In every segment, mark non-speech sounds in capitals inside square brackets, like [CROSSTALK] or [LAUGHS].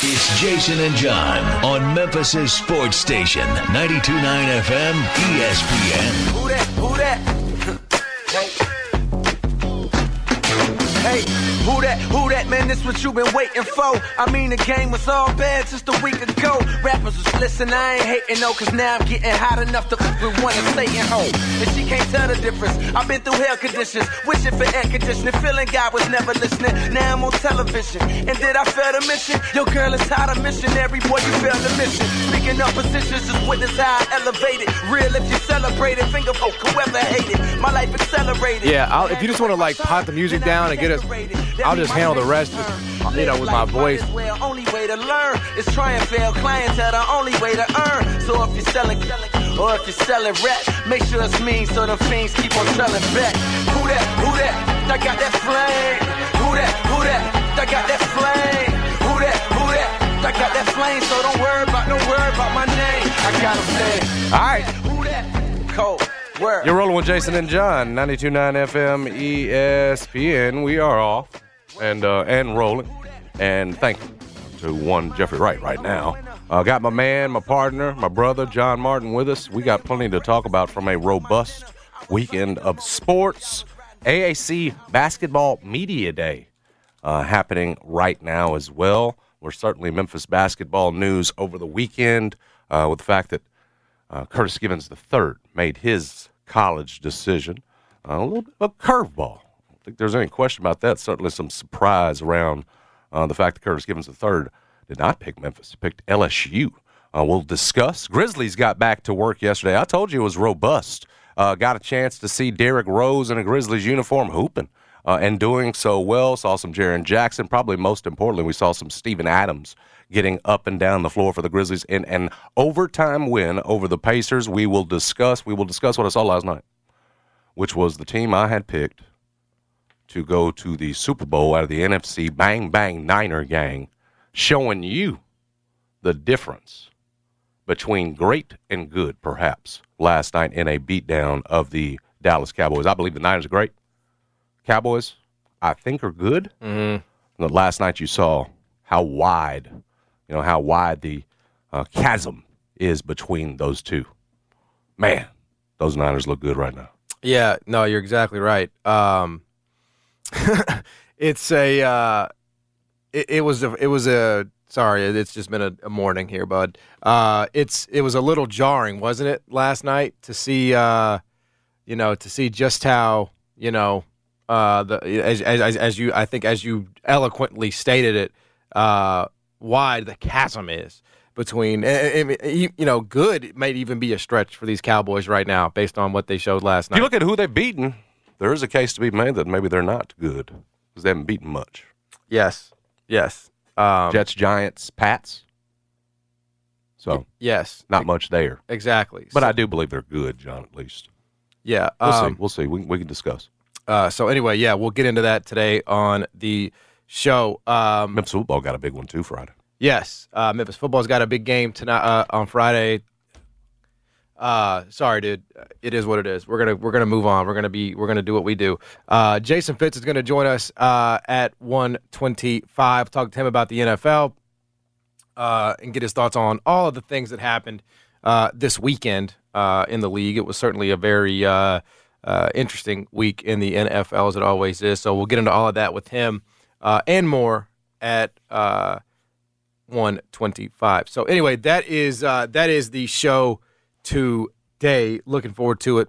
It's Jason and John on Memphis' sports station, 92.9 FM ESPN. Who that? Who that? Who that? Who that? Man, this what you been waiting for. I mean, the game was all bad just a week ago. Rappers was listen, I ain't hating no, cause now I'm getting hot enough to want to stay at home. And she can't tell the difference. I've been through hell conditions, wishing for air conditioning, feeling God was never listening. Now I'm on television, and did I fail the mission? Your girl is hot a missionary, boy, you failed the mission. Speaking of positions, just witness how I elevated. Real if you celebrate it, finger poke whoever hated. Yeah, I'll, if you just want to like pot the music down and get us, I'll just handle the rest, just, uh, you know, with my voice. Only way to learn is try and fail. Clientele the only way to earn. So if you're selling, or if you're selling rap, make sure it's me so the fiends keep on selling back. Who that? Who that? I got that flame. Who that? Who that? I got that flame. Who that? Who that? I got that flame. So don't worry about, don't worry about my name. I got a flame. All right. Who that? Cold. Word. You're rolling with Jason and John, 92.9 FM ESPN. We are off and uh, and rolling. And thank you to one Jeffrey Wright right now. Uh, got my man, my partner, my brother, John Martin with us. We got plenty to talk about from a robust weekend of sports. AAC Basketball Media Day uh, happening right now as well. We're certainly Memphis basketball news over the weekend uh, with the fact that uh, Curtis Givens III made his college decision. Uh, a little bit of a curveball. I don't think there's any question about that. Certainly some surprise around uh, the fact that Curtis Givens III did not pick Memphis, he picked LSU. Uh, we'll discuss. Grizzlies got back to work yesterday. I told you it was robust. Uh, got a chance to see Derrick Rose in a Grizzlies uniform hooping uh, and doing so well. Saw some Jaren Jackson. Probably most importantly, we saw some Steven Adams getting up and down the floor for the Grizzlies in an overtime win over the Pacers. We will discuss. We will discuss what I saw last night, which was the team I had picked to go to the Super Bowl out of the NFC Bang Bang Niner gang, showing you the difference between great and good, perhaps, last night in a beatdown of the Dallas Cowboys. I believe the Niners are great. Cowboys, I think, are good. Mm-hmm. Last night you saw how wide, you know, how wide the uh, chasm is between those two. Man, those Niners look good right now. Yeah, no, you're exactly right. Um, [LAUGHS] it's a, uh, it, it was a, it was a. Sorry, it's just been a, a morning here, bud. Uh, it's it was a little jarring, wasn't it, last night to see, uh, you know, to see just how you know uh, the as, as as you I think as you eloquently stated it, uh, wide the chasm is between you know good may even be a stretch for these Cowboys right now based on what they showed last If night. you look at who they've beaten, there is a case to be made that maybe they're not good because they haven't beaten much. yes, yes, um, Jets, Giants, Pats. So yes, not much there, exactly. but So- I do believe they're good, John. At least yeah, we'll um, see. We'll see. We, we can discuss. Uh, so anyway, yeah, we'll get into that today on the show. Um, Memphis football got a big one too Friday. Yes, uh, Memphis football's got a big game tonight uh, on Friday. Uh, sorry, dude. It is what it is. We're gonna we're gonna move on. We're gonna be we're gonna do what we do. Uh, Jason Fitz is gonna join us uh, at one twenty five. Talk to him about the NFL uh, and get his thoughts on all of the things that happened uh, this weekend uh, in the league. It was certainly a very uh, uh, interesting week in the NFL as it always is. So we'll get into all of that with him uh, and more at uh, 125. So anyway, that is uh, that is the show today. Looking forward to it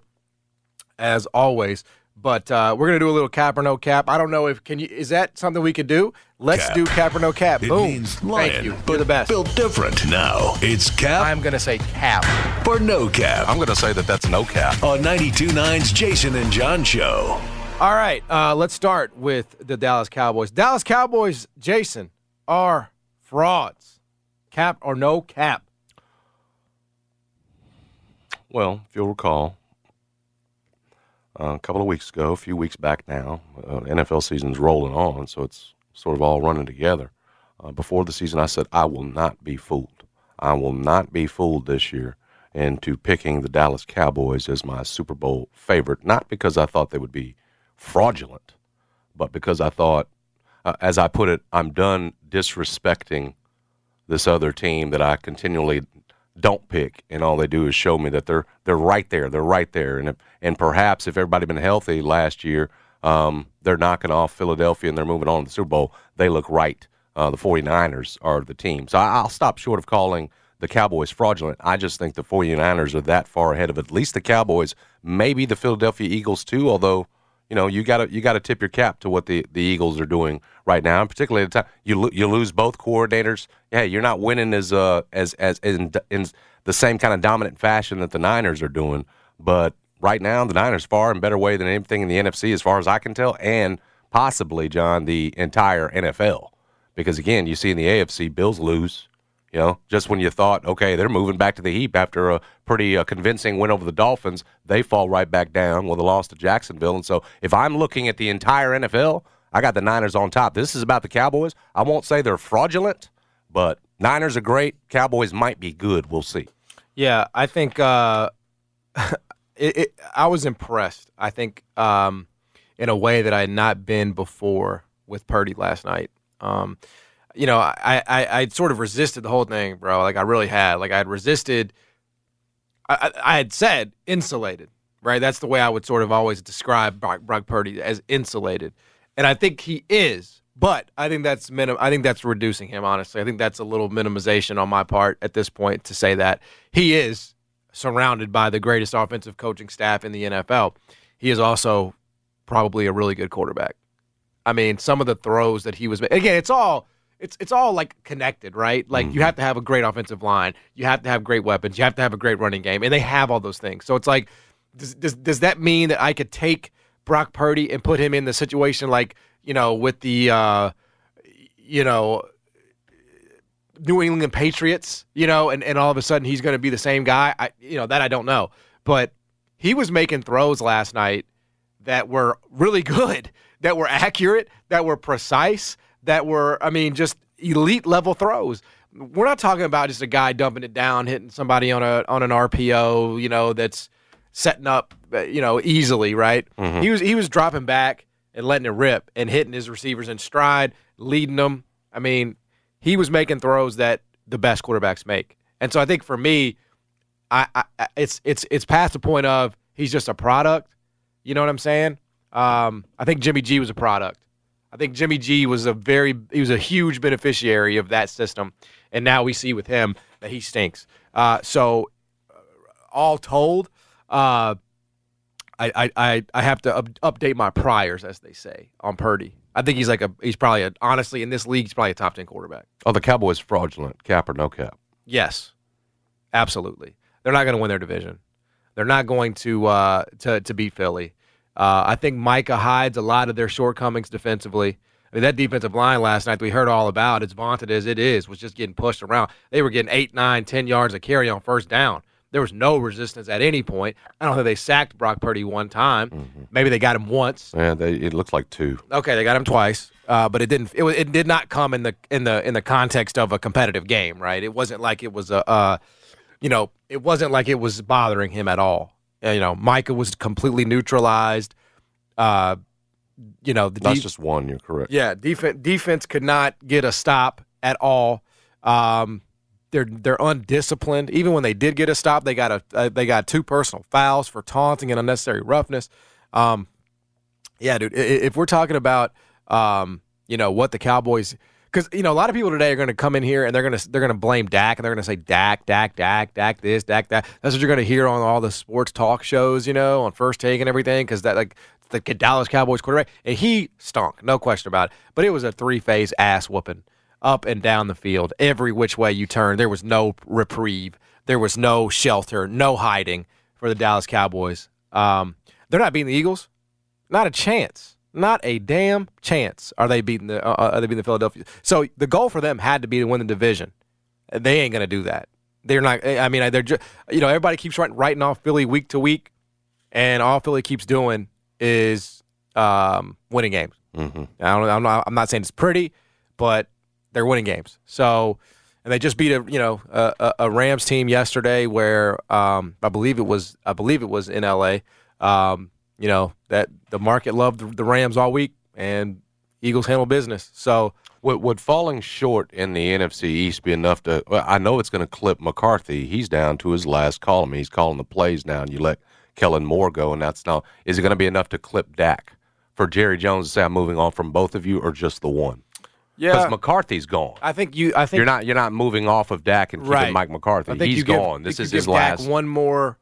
as always. But uh, we're gonna do a little cap or no cap. I don't know if can you is that something we could do? Let's Cap. do cap or no cap. It Boom. means lion, Thank you. but You're the best. built different. Now it's cap I'm gonna say cap. for no cap I'm going to say that that's no cap. on 92.9's Jason and John show. All right, uh, let's start with the Dallas Cowboys. Dallas Cowboys, Jason, are frauds. Cap or no cap? Well, if you'll recall, uh, a couple of weeks ago, a few weeks back now, uh, NFL season's rolling on, so it's sort of all running together. Uh, before the season, I said I will not be fooled. I will not be fooled this year into picking the Dallas Cowboys as my Super Bowl favorite, not because I thought they would be fraudulent, but because I thought, uh, as I put it, I'm done disrespecting this other team that I continually don't pick, and all they do is show me that they're they're right there, they're right there, and if, and perhaps if everybody been healthy last year, um, they're knocking off Philadelphia and they're moving on to the Super Bowl. They look right. Uh, the 49ers are the team, so I, I'll stop short of calling the Cowboys fraudulent. I just think the 49ers are that far ahead of at least the Cowboys, maybe the Philadelphia Eagles too. Although you know you got to you got to tip your cap to what the, the Eagles are doing right now, and particularly at the time you lo- you lose both coordinators. Yeah, you're not winning as uh as as in, in the same kind of dominant fashion that the Niners are doing. But right now, the Niners far in better way than anything in the NFC, as far as I can tell, and possibly John the entire NFL. Because again, you see in the AFC, Bills lose. You know, just when you thought, okay, they're moving back to the heap after a pretty uh, convincing win over the Dolphins, they fall right back down with a loss to Jacksonville. And so, if I'm looking at the entire NFL, I got the Niners on top. This is about the Cowboys. I won't say they're fraudulent, but Niners are great. Cowboys might be good. We'll see. Yeah, I think uh, [LAUGHS] it, it, I was impressed. I think um, in a way that I had not been before with Purdy last night. Um, you know, I, I I sort of resisted the whole thing, bro. Like I really had. Like I had resisted. I, I had said insulated, right? That's the way I would sort of always describe Brock, Brock Purdy as insulated, and I think he is. But I think that's minim- I think that's reducing him. Honestly, I think that's a little minimization on my part at this point to say that he is surrounded by the greatest offensive coaching staff in the NFL. He is also probably a really good quarterback. I mean, some of the throws that he was making. Again, it's all it's it's all like connected, right? Like you have to have a great offensive line, you have to have great weapons, you have to have a great running game, and they have all those things. So it's like, does does, does that mean that I could take Brock Purdy and put him in the situation like you know with the uh, you know New England Patriots, you know, and, and all of a sudden he's going to be the same guy. I, you know, that I don't know. But he was making throws last night that were really [LAUGHS] good, that were accurate, that were precise, that were, I mean, just elite level throws. We're not talking about just a guy dumping it down, hitting somebody on a on an RPO, you know, that's setting up, you know, easily, right? He was he was dropping back and letting it rip and hitting his receivers in stride, leading them. I mean, he was making throws that the best quarterbacks make. And so I think for me, I, I I- it's it's it's past the point of he's just a product. You know what I'm saying? Um, I think Jimmy G was a product. I think Jimmy G was a very he was a huge beneficiary of that system, and now we see with him that he stinks. Uh, so, uh, all told, uh, I, I I I have to up, update my priors, as they say, on Purdy. I think he's like a he's probably a honestly in this league he's probably a top ten quarterback. Oh, the Cowboys fraudulent, cap or no cap? Yes, absolutely. They're not going to win their division. They're not going to uh, to to beat Philly. Uh, I think Micah hides a lot of their shortcomings defensively. I mean, that defensive line last night we heard all about, as vaunted as it is, was just getting pushed around. They were getting eight, nine, ten yards of carry on first down. There was no resistance at any point. I don't think they sacked Brock Purdy one time. Maybe they got him once. Yeah, they, it looks like two. Okay, they got him twice, uh, but it didn't. It, it did not come in the in the in the context of a competitive game, right? It wasn't like it was a, uh, you know, it wasn't like it was bothering him at all. Uh, you know, Micah was completely neutralized. Uh, you know, the That's de- just one. You're correct. yeah, defense defense could not get a stop at all. Um, they're they're undisciplined. Even when they did get a stop, they got a uh, they got two personal fouls for taunting and unnecessary roughness. Um, yeah, dude. If we're talking about um, you know what the Cowboys, because you know a lot of people today are going to come in here and they're going to they're going to blame Dak and they're going to say Dak, Dak, Dak, Dak this, Dak that. That's what you're going to hear on all the sports talk shows, you know, on First Take and everything, because that like the Dallas Cowboys quarterback and he stunk, no question about it. But it was a three phase ass whooping up and down the field, every which way you turn. There was no reprieve. There was no shelter, no hiding for the Dallas Cowboys. Um, they're not beating the Eagles. Not a chance. Not a damn chance. Are they beating the? Uh, uh are they beating the Philadelphia? So the goal for them had to be to win the division. They ain't going to do that. They're not. I mean, they're just. You know, everybody keeps writing, writing off Philly week to week, and all Philly keeps doing is um, winning games. Mm-hmm. I don't, I'm not. I'm not saying it's pretty, but they're winning games. So, and they just beat a you know a, a Rams team yesterday where um, I believe it was I believe it was in L.A. Um, you know that the market loved the Rams all week, and Eagles handle business. So. Would, would falling short in the NFC East be enough to? Well, I know it's going to clip McCarthy. He's down to his last call. I mean, he's calling the plays now, and you let Kellen Moore go, and that's now. Is it going to be enough to clip Dak for Jerry Jones to say I'm moving on from both of you, or just the one? Yeah, because McCarthy's gone. I think you. I think you're not. You're not moving off of Dak and keeping right. Mike McCarthy. I think He's give, gone. This is his give last. Dak one more.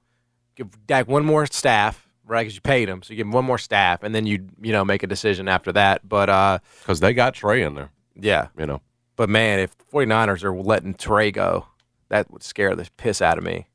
Give Dak one more staff, right? Because you paid him, so you give him one more staff, and then you you know make a decision after that. But because uh, they got Trey in there, yeah, you know. But man, if 49ers are letting Trey go, that would scare the piss out of me.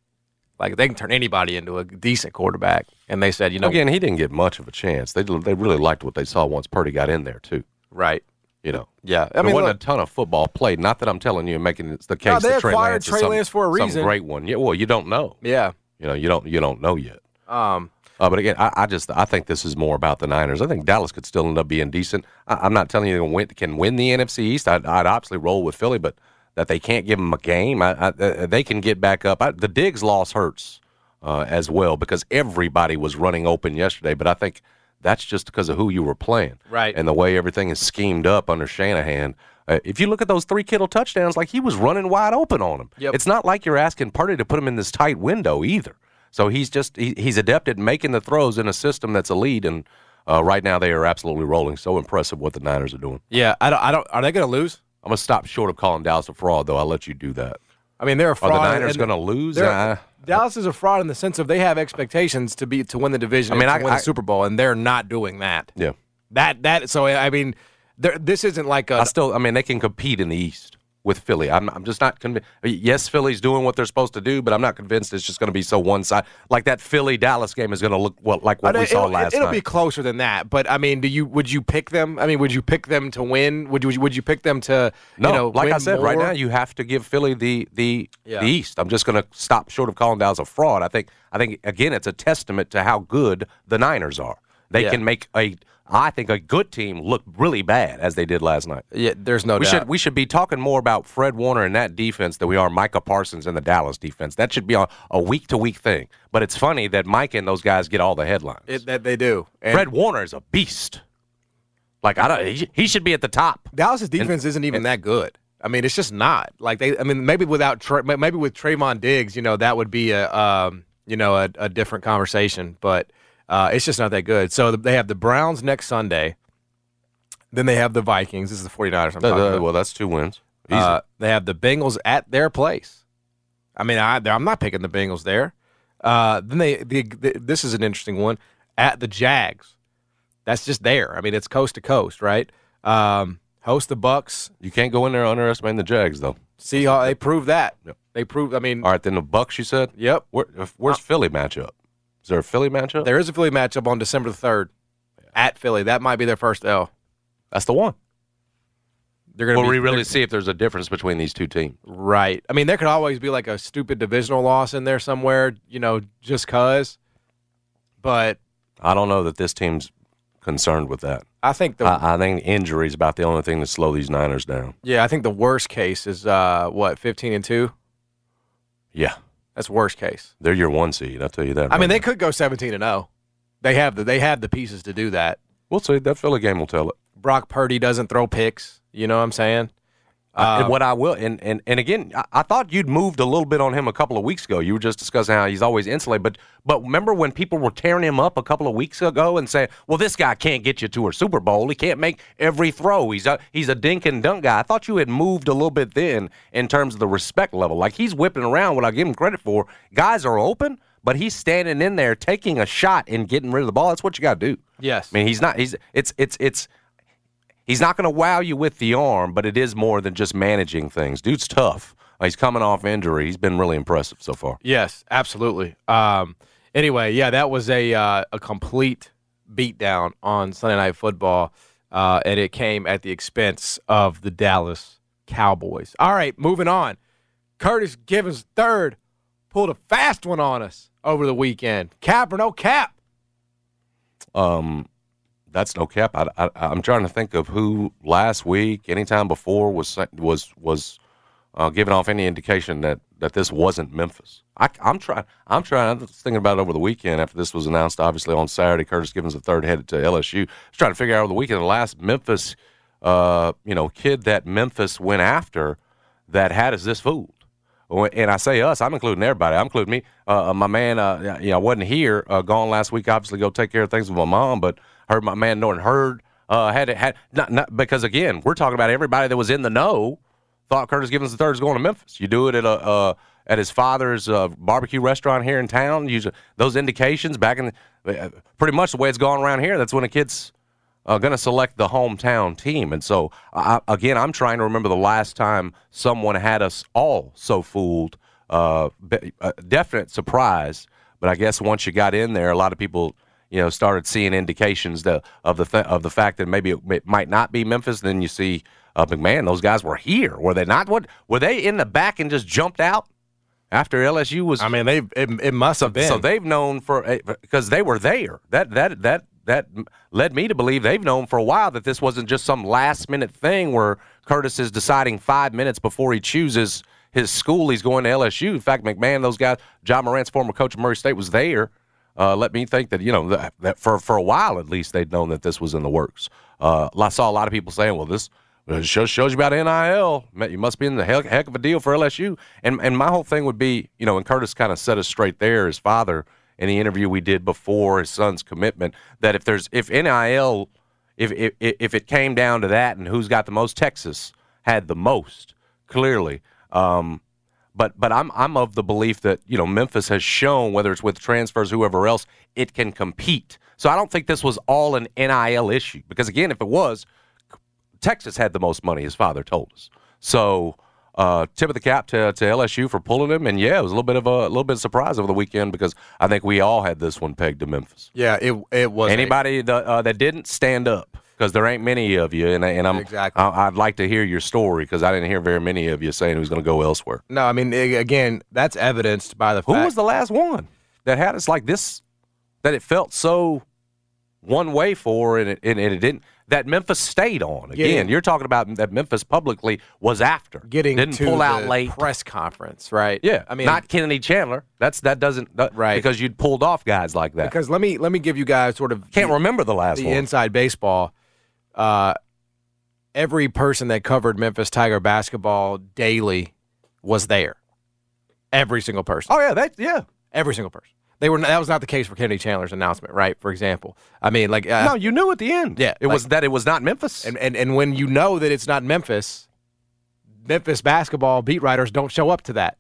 Like they can turn anybody into a decent quarterback, and they said, you know, again, he didn't get much of a chance. They they really liked what they saw once Purdy got in there too. Right. You know, yeah. I there mean, wasn't look, a ton of football played. Not that I'm telling you, making the case. No, they that Trey acquired Lance Trey some, Lance for a reason. Some great one. Yeah. Well, you don't know. Yeah. You know, you don't you don't know yet. Um. Uh, but again, I, I, just I think this is more about the Niners. I think Dallas could still end up being decent. I, am not telling you they win, can win the NFC East. I'd, I'd, obviously roll with Philly, but that they can't give them a game. I, I, uh, they can get back up. the Diggs loss hurts uh, as well because everybody was running open yesterday. But I think that's just because of who you were playing, right? And the way everything is schemed up under Shanahan. Uh, if you look at those three Kittle touchdowns, like he was running wide open on them. Yep. It's not like you're asking Purdy to put him in this tight window either. So he's just he, he's adept at making the throws in a system that's elite, and uh, right now they are absolutely rolling. So impressive what the Niners are doing. Yeah, I don't. I don't. Are they going to lose? I'm gonna stop short of calling Dallas a fraud, though. I'll let you do that. I mean, they're a fraud. Are the Niners going to lose? Dallas is a fraud in the sense of they have expectations to be to win the division. I mean, I, win I, the Super Bowl, and they're not doing that. Yeah, that that. So I mean, this isn't like a. I still, I mean, they can compete in the East with Philly. I'm, I'm just not convinced. Yes, Philly's doing what they're supposed to do, but I'm not convinced it's just going to be so one side. Like that Philly Dallas game is going to look what like what we saw last it'll night. It'll be closer than that. But I mean, do you would you pick them? I mean, would you pick them to win? Would you would you pick them to? No, you know, like I said, more? right now you have to give Philly the the yeah. the East. I'm just going to stop short of calling Dallas a fraud. I think I think again it's a testament to how good the Niners are. They yeah. can make a I think a good team looked really bad as they did last night. Yeah, there's no we doubt. Should, we should be talking more about Fred Warner and that defense than we are Micah Parsons and the Dallas defense. That should be a week to week thing. But it's funny that Mike and those guys get all the headlines. It, that they do. And Fred Warner is a beast. Like I don't, he, he should be at the top. Dallas's defense and, isn't even and, that good. I mean, it's just not. Like they, I mean, maybe without maybe with Trevon Diggs, you know, that would be a um, you know a, a different conversation. But uh, it's just not that good. So they have the Browns next Sunday. Then they have the Vikings. This is the 49ers. I'm talking uh, about. Well, that's two wins. Uh, they have the Bengals at their place. I mean, I, am not picking the Bengals there. Uh, then they, the, the, this is an interesting one at the Jags. That's just there. I mean, it's coast to coast, right? Um, host the Bucks. You can't go in there underestimating the Jags, though. See how they prove that. Yep. They prove. I mean, all right. Then the Bucks. You said. Yep. Where, where's uh, Philly matchup? Is there a Philly matchup? There is a Philly matchup on December the third yeah. at Philly. That might be their first L. That's the one. They're going to. Will we really see if there's a difference between these two teams? Right. I mean, there could always be like a stupid divisional loss in there somewhere, you know, just cause. But I don't know that this team's concerned with that. I think the I, I think injury is about the only thing to slow these Niners down. Yeah, I think the worst case is uh, what fifteen and two. Yeah, that's worst case. They're your one seed. I'll tell you that. I right mean, they could go seventeen and zero. They have the they have the pieces to do that. We'll see. That Philly game will tell it. Brock Purdy doesn't throw picks. You know what I'm saying? Uh, Uh, what I will, and and, and again, I, I thought you'd moved a little bit on him a couple of weeks ago. You were just discussing how he's always insulated, but but remember when people were tearing him up a couple of weeks ago and saying, "Well, this guy can't get you to a Super Bowl. He can't make every throw. He's a he's a dink and dunk guy." I thought you had moved a little bit then in terms of the respect level. Like he's whipping around. What I give him credit for, guys are open, but he's standing in there taking a shot and getting rid of the ball. That's what you got to do. Yes. I mean, he's not. He's it's it's it's. He's not going to wow you with the arm, but it is more than just managing things. Dude's tough. Uh, He's coming off injury. He's been really impressive so far. Yes, absolutely. Um, anyway, yeah, that was a uh, a complete beatdown on Sunday Night Football, uh, and it came at the expense of the Dallas Cowboys. All right, moving on. Curtis Givens third pulled a fast one on us over the weekend. Cap or no cap? Um, that's no cap. I, I, I'm trying to think of who last week, anytime before, was was was uh, giving off any indication that, that this wasn't Memphis. I, I'm trying. I'm trying. I was thinking about it over the weekend after this was announced. Obviously on Saturday, Curtis Givens the third headed to LSU. I was trying to figure out over the weekend the last Memphis, uh, you know, kid that Memphis went after that had us this fooled. And I say us, I'm including everybody. I'm including me. Uh, my man, uh, you know, wasn't here, uh, gone last week. Obviously, go take care of things with my mom. But heard my man Norton Heard uh, had it had not, not because again, we're talking about everybody that was in the know thought Curtis Givens III is going to Memphis. You do it at a uh, at his father's uh, barbecue restaurant here in town. Use those indications back in the, uh, pretty much the way it's gone around here. That's when a kid's uh, going to select the hometown team. And so, I, again, I'm trying to remember the last time someone had us all so fooled. Uh, be- a definite surprise, but I guess once you got in there, a lot of people, you know, started seeing indications that, of the th- of the fact that maybe it, it might not be Memphis. Then you see, uh, McMahon, those guys were here. Were they not? What were they in the back and just jumped out after LSU was? I mean, they it, it must have been. So they've known for because they were there. That that that that led me to believe they've known for a while that this wasn't just some last minute thing where Curtis is deciding five minutes before he chooses his school he's going to LSU. In fact, McMahon, those guys, Ja Morant's former coach of Murray State, was there. Uh, let me think that you know that, that, for for a while at least they'd known that this was in the works. Uh, I saw a lot of people saying, "Well, this." Shows, shows you about NIL. You must be in the heck, heck of a deal for LSU. And and my whole thing would be, you know, and Curtis kind of set us straight there. His father in the interview we did before his son's commitment that if there's if NIL if if if it came down to that and who's got the most, Texas had the most clearly. Um, but but I'm I'm of the belief that you know Memphis has shown whether it's with transfers whoever else it can compete. So I don't think this was all an NIL issue because again if it was, Texas had the most money. His father told us. So uh, tip of the cap to, to LSU for pulling him, and yeah, it was a little bit of a, a little bit of surprise over the weekend because I think we all had this one pegged to Memphis. yeah, it it was a- Anybody that, uh, that didn't stand up because there ain't many of you, and, and I'm Exactly. I, I'd like to hear your story because I didn't hear very many of you saying who's going to go elsewhere. no. I mean, again, that's evidenced by the Who fact was the last one that had us like this? That it felt so one way for, and it, and it didn't. That Memphis stayed on again. Getting- you're talking about that Memphis publicly was after getting didn't to pull out the late. press conference, right? Yeah, I mean, not Kennedy Chandler. That's that doesn't that, Right. because you'd pulled off guys like that. because let me let me give you guys sort of Can't the- remember the last the one. inside baseball. Uh, every person that covered Memphis Tiger basketball daily was there. Every single person. oh yeah, that yeah. Every single person. They were. That was not the case for Kennedy Chandler's announcement, right? For example, I mean, like, uh, no, you knew at the end. Yeah, it was that it was not Memphis. and, and and when you know that it's not Memphis, Memphis basketball beat writers don't show up to that,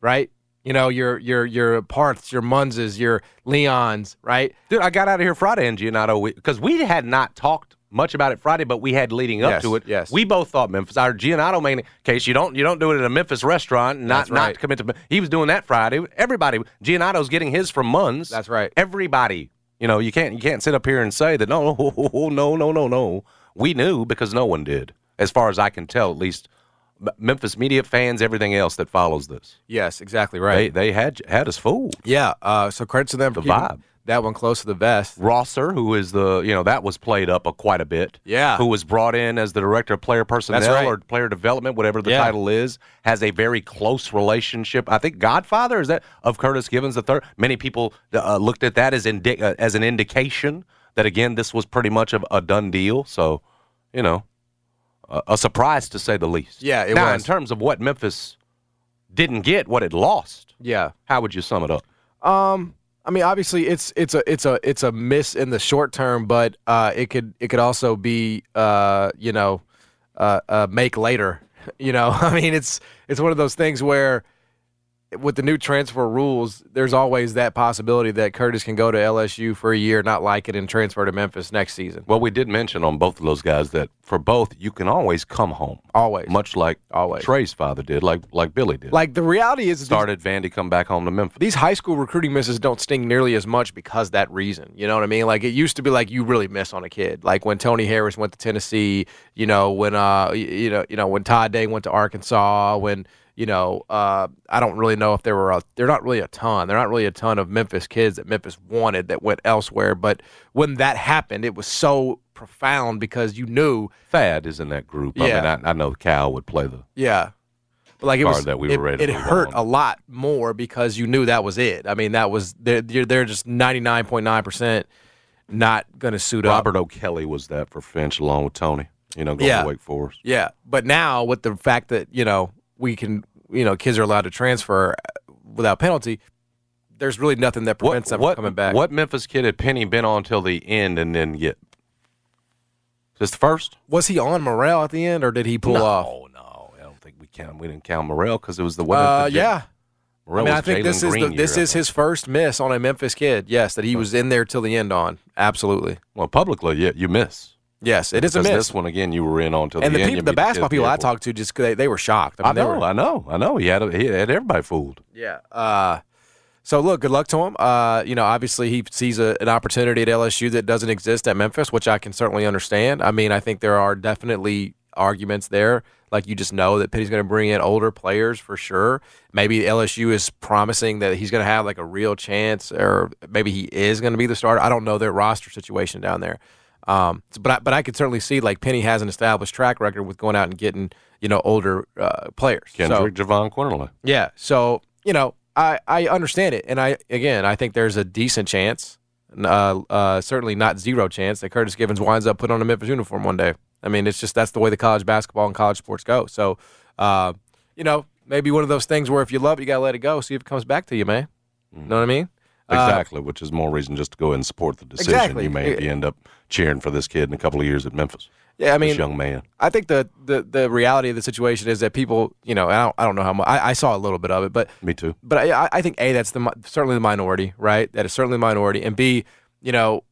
right? You know, your your your Parths, your Munzes, your Leons, right? Dude, I got out of here Friday in Giannotto because we had not talked much about it Friday, but we had leading up Yes, to it. yes. we both thought Memphis. Our Giannotto main case, you don't you don't do it at a Memphis restaurant, not That's right. not commit to. He was doing that Friday. Everybody, Giannotto's getting his from Munns. That's right. Everybody, you know, you can't you can't sit up here and say that no [LAUGHS] no no no no no. We knew because no one did, as far as I can tell, at least. Memphis media fans, everything else that follows this, Yes, exactly right. they had had us fooled. yeah. Uh, so credit to them for The keeping vibe. That one close to the vest. Rosser, who is the you know that was played up a, quite a bit. Yeah. who was brought in as the director of player personnel right. or player development, whatever the Yeah. title is, has a very close relationship. I think Godfather is that of Curtis Givens the third. Many people uh, looked at that as indi- uh, as an indication that again this was pretty much of a done deal. So, you know. a, a surprise to say the least. Yeah, it now, was. in terms of what Memphis didn't get, what it lost, Yeah. how would you sum it up? Um, I mean, obviously, it's it's a it's a it's a miss in the short term, but uh, it could it could also be uh, you know, uh, uh, make later. [LAUGHS] You know, [LAUGHS] I mean, it's it's one of those things where with the new transfer rules, there's always that possibility that Curtis can go to LSU for a year, not like it, and transfer to Memphis next season. Well, we did mention on both of those guys that for both, you can always come home. Always. Much like Always. Trey's father did, like like Billy did. Like the reality is, these- Started Vandy, come back home to Memphis. these high school recruiting misses don't sting nearly as much because that reason. You know what I mean? Like it used to be like you really miss on a kid. Like when Tony Harris went to Tennessee, you know, when uh you know, you know, when Todd Day went to Arkansas, when you know, uh, I don't really know if there were a, they're not really a ton. They're not really a ton of Memphis kids that Memphis wanted that went elsewhere. But when that happened, it was so profound because you knew, Thad is in that group. I Yeah. mean, I, I know Cal would play the. yeah. But like it was, that we it, were ready to it hurt on. a lot more because you knew that was it. I mean, that was they're they're just ninety nine point nine percent not going to suit up. Robert O'Kelley was that for Finch along with Tony. You know, going Yeah. to Wake Forest. Yeah, but now with the fact that you know we can, you know, kids are allowed to transfer without penalty. There's really nothing that prevents them what, from coming back. What Memphis kid had Penny been on till the end and then get? Just the first? was he on Morel at the end, or did he pull no, off? no, I don't think we count. We didn't count Morrell because it was the one. Uh, yeah. Morrell I mean, I think Jalen this is the, this year, is his first miss on a Memphis kid. Yes, that he was in there till the end on. Absolutely. Well, publicly, yeah, you miss. Yes, it is a miss. This one again, you were in on till and the, the people, the basketball people I talked to, just they, they were shocked. I, I mean, they know, were- I know, I know. He had he had everybody fooled. Yeah. Uh, so look, good luck to him. Uh, you know, obviously he sees a, an opportunity at LSU that doesn't exist at Memphis, which I can certainly understand. I mean, I think there are definitely arguments there. Like you just know that Pitt's going to bring in older players for sure. Maybe LSU is promising that he's going to have like a real chance, or maybe he is going to be the starter. I don't know their roster situation down there. Um, but I, but I could certainly see like Penny has an established track record with going out and getting you know older uh, players. So- Kendrick, Jahvon Quinerly. yeah. So you know, I I understand it, and I again I think there's a decent chance, uh, uh, certainly not zero chance that Curtis Givens winds up putting on a Memphis uniform one day. I mean, it's just that's the way the college basketball and college sports go. So, uh, you know, maybe one of those things where if you love it, you gotta let it go. See if it comes back to you, man. You know what I mean? Uh, Exactly, which is more reason just to go and support the decision. Exactly. You may you end up cheering for this kid in a couple of years at Memphis. yeah, I mean, this young man. I think the, the the reality of the situation is that people, you know, I don't, I don't know how much I, I saw a little bit of it, but Me too. but I, I think a that's the certainly the minority, right? That is certainly the minority, and b, you know,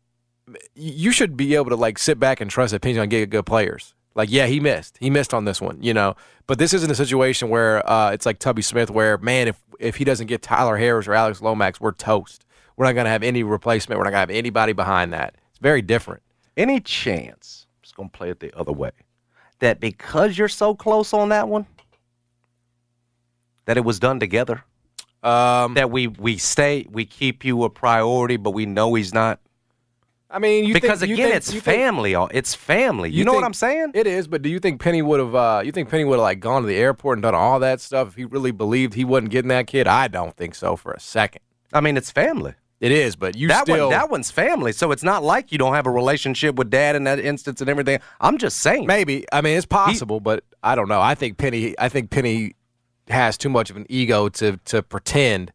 you should be able to like sit back and trust that gonna get good players. Like, yeah, he missed, he missed on this one, you know. But this isn't a situation where uh, it's like Tubby Smith, where man, if if he doesn't get Tyler Harris or Alex Lomax, we're toast. We're not gonna have any replacement. We're not gonna have anybody behind that. It's very different. Any chance? I'm just gonna play it the other way. That because you're so close on that one, that it was done together. Um, That we we stay, we keep you a priority, but we know he's not. I mean, you because think, you again, think- it's you think- family. all it's family. You, know what I'm saying? It is, but do you think Penny would have? Uh, you think Penny would have like gone to the airport and done all that stuff if he really believed he wasn't getting that kid? I don't think so for a second. I mean, it's family. It is, but you that still one, that one's family. So it's not like you don't have a relationship with dad in that instance and everything. I'm just saying. maybe. I mean, it's possible, but I don't know. I think Penny. I think Penny has too much of an ego to to pretend.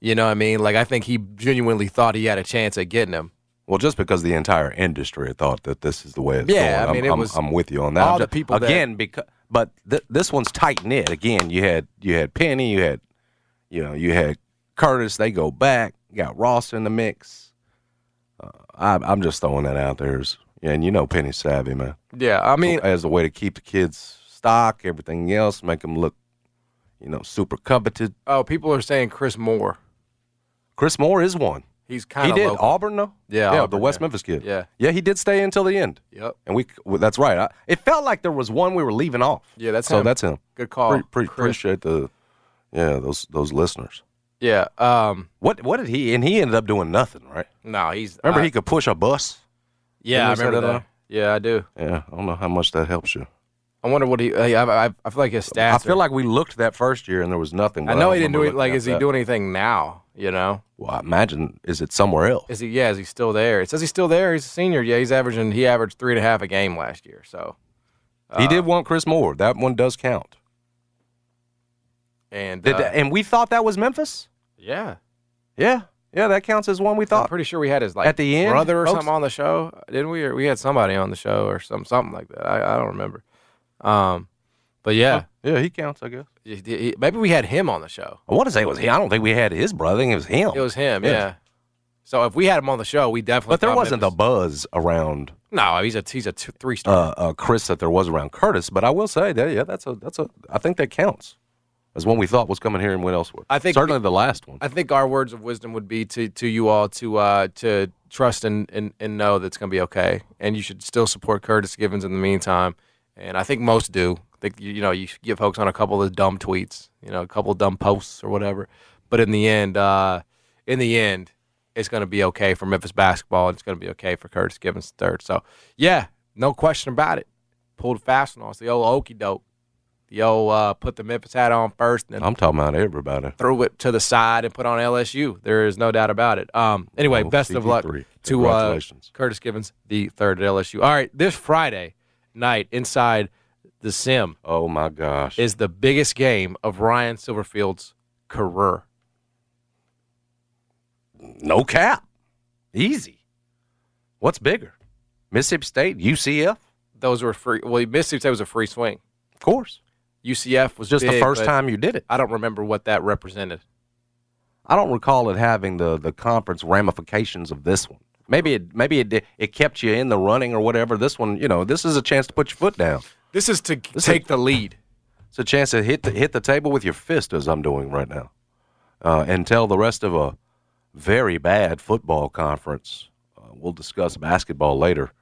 You know what I mean? Like I think he genuinely thought he had a chance at getting him. Well, just because the entire industry thought that this is the way it's Yeah, going. I mean, I'm, it I'm- was I'm with you on that. all I'm the people that- again because, but th- this one's tight knit. Again, you had you had Penny, you had you know you had Curtis. They go back. You got Ross in the mix. Uh, I, I'm just throwing that out there, as, and you know Penny's savvy, man. Yeah, I mean, as a way to keep the kids stock, everything else, make them look, you know, super coveted. oh, people are saying Chris Moore. Chris Moore is one. He's kind of He did local. Auburn though. Yeah, yeah, Auburn, the West yeah. Memphis kid. Yeah. yeah, he did stay until the end. Yep. And we, well, that's right. I, it felt like there was one we were leaving off. Yeah, that's so him. that's him. Good call. Pre- pre- appreciate the, yeah, those those listeners. Yeah. Um. What what did he? And he ended up doing nothing, right? No, he's Remember, uh, he could push a bus. Yeah, I Didn't he say remember that, that. Yeah, I do. Yeah, I don't know how much that helps you. I wonder what he. I, I, I feel like his stats. I feel are- like we looked that first year and there was nothing. I know don't he didn't do it. Like, is he that. doing anything now? You know, Well, I imagine is it somewhere else? is he? Yeah, is he still there? It says he's still there. He's a senior. Yeah, he's averaging. He averaged three and a half a game last year. So, he did want Chris Moore. That one does count. And Did uh, and we thought that was Memphis. yeah, Yeah, yeah, that counts as one we I'm thought. pretty sure we had his like At the end, brother or folks? something on the show, didn't we? Or we had somebody on the show or some something like that. I, I don't remember. Um, but yeah, Yeah, he counts, I guess. He- he- maybe we had him on the show. I want to say it was him. I don't think we had his brother. I think it was him. It was him, Yeah. yeah. So if we had him on the show, we definitely. but there wasn't the buzz around No, he's a he's a two, three star. uh, uh, Chris that there was around Curtis. But I will say that yeah, that's a that's a. I think that counts as one we thought was coming here and went elsewhere. I think- certainly the last one. I think our words of wisdom would be to to you all to uh, to trust and, and, and know that it's going to be okay, and you should still support Curtis Givens in the meantime. And I think most do. I think you, know you give folks on a couple of dumb tweets, you know, a couple of dumb posts or whatever. But in the end, uh, in the end, it's going to be okay for Memphis basketball, and it's going to be okay for Curtis Givens third. So yeah, no question about it. Pulled fast one. It's the old okey doke. The old uh, put the Memphis hat on first, and I'm talking about everybody. threw it to the side and put on LSU. There is no doubt about it. Um, anyway, Oh, best of luck to uh, Curtis Givens, the third at LSU. All right, this Friday night inside the Sim Oh my gosh! is the biggest game of Ryan Silverfield's career. no cap, easy. What's bigger, Mississippi State, UCF? Those were free. Well, Mississippi State was a free swing. Of course, UCF was just the first time you did it. I don't remember what that represented. I don't recall it having the the conference ramifications of this one. Maybe it maybe it it kept you in the running or whatever. This one, you know, this is a chance to put your foot down. This is to is take the lead. It's a chance to hit the hit the table with your fist as I'm doing right now, uh, and tell the rest of a very bad football conference. Uh, we'll discuss basketball later.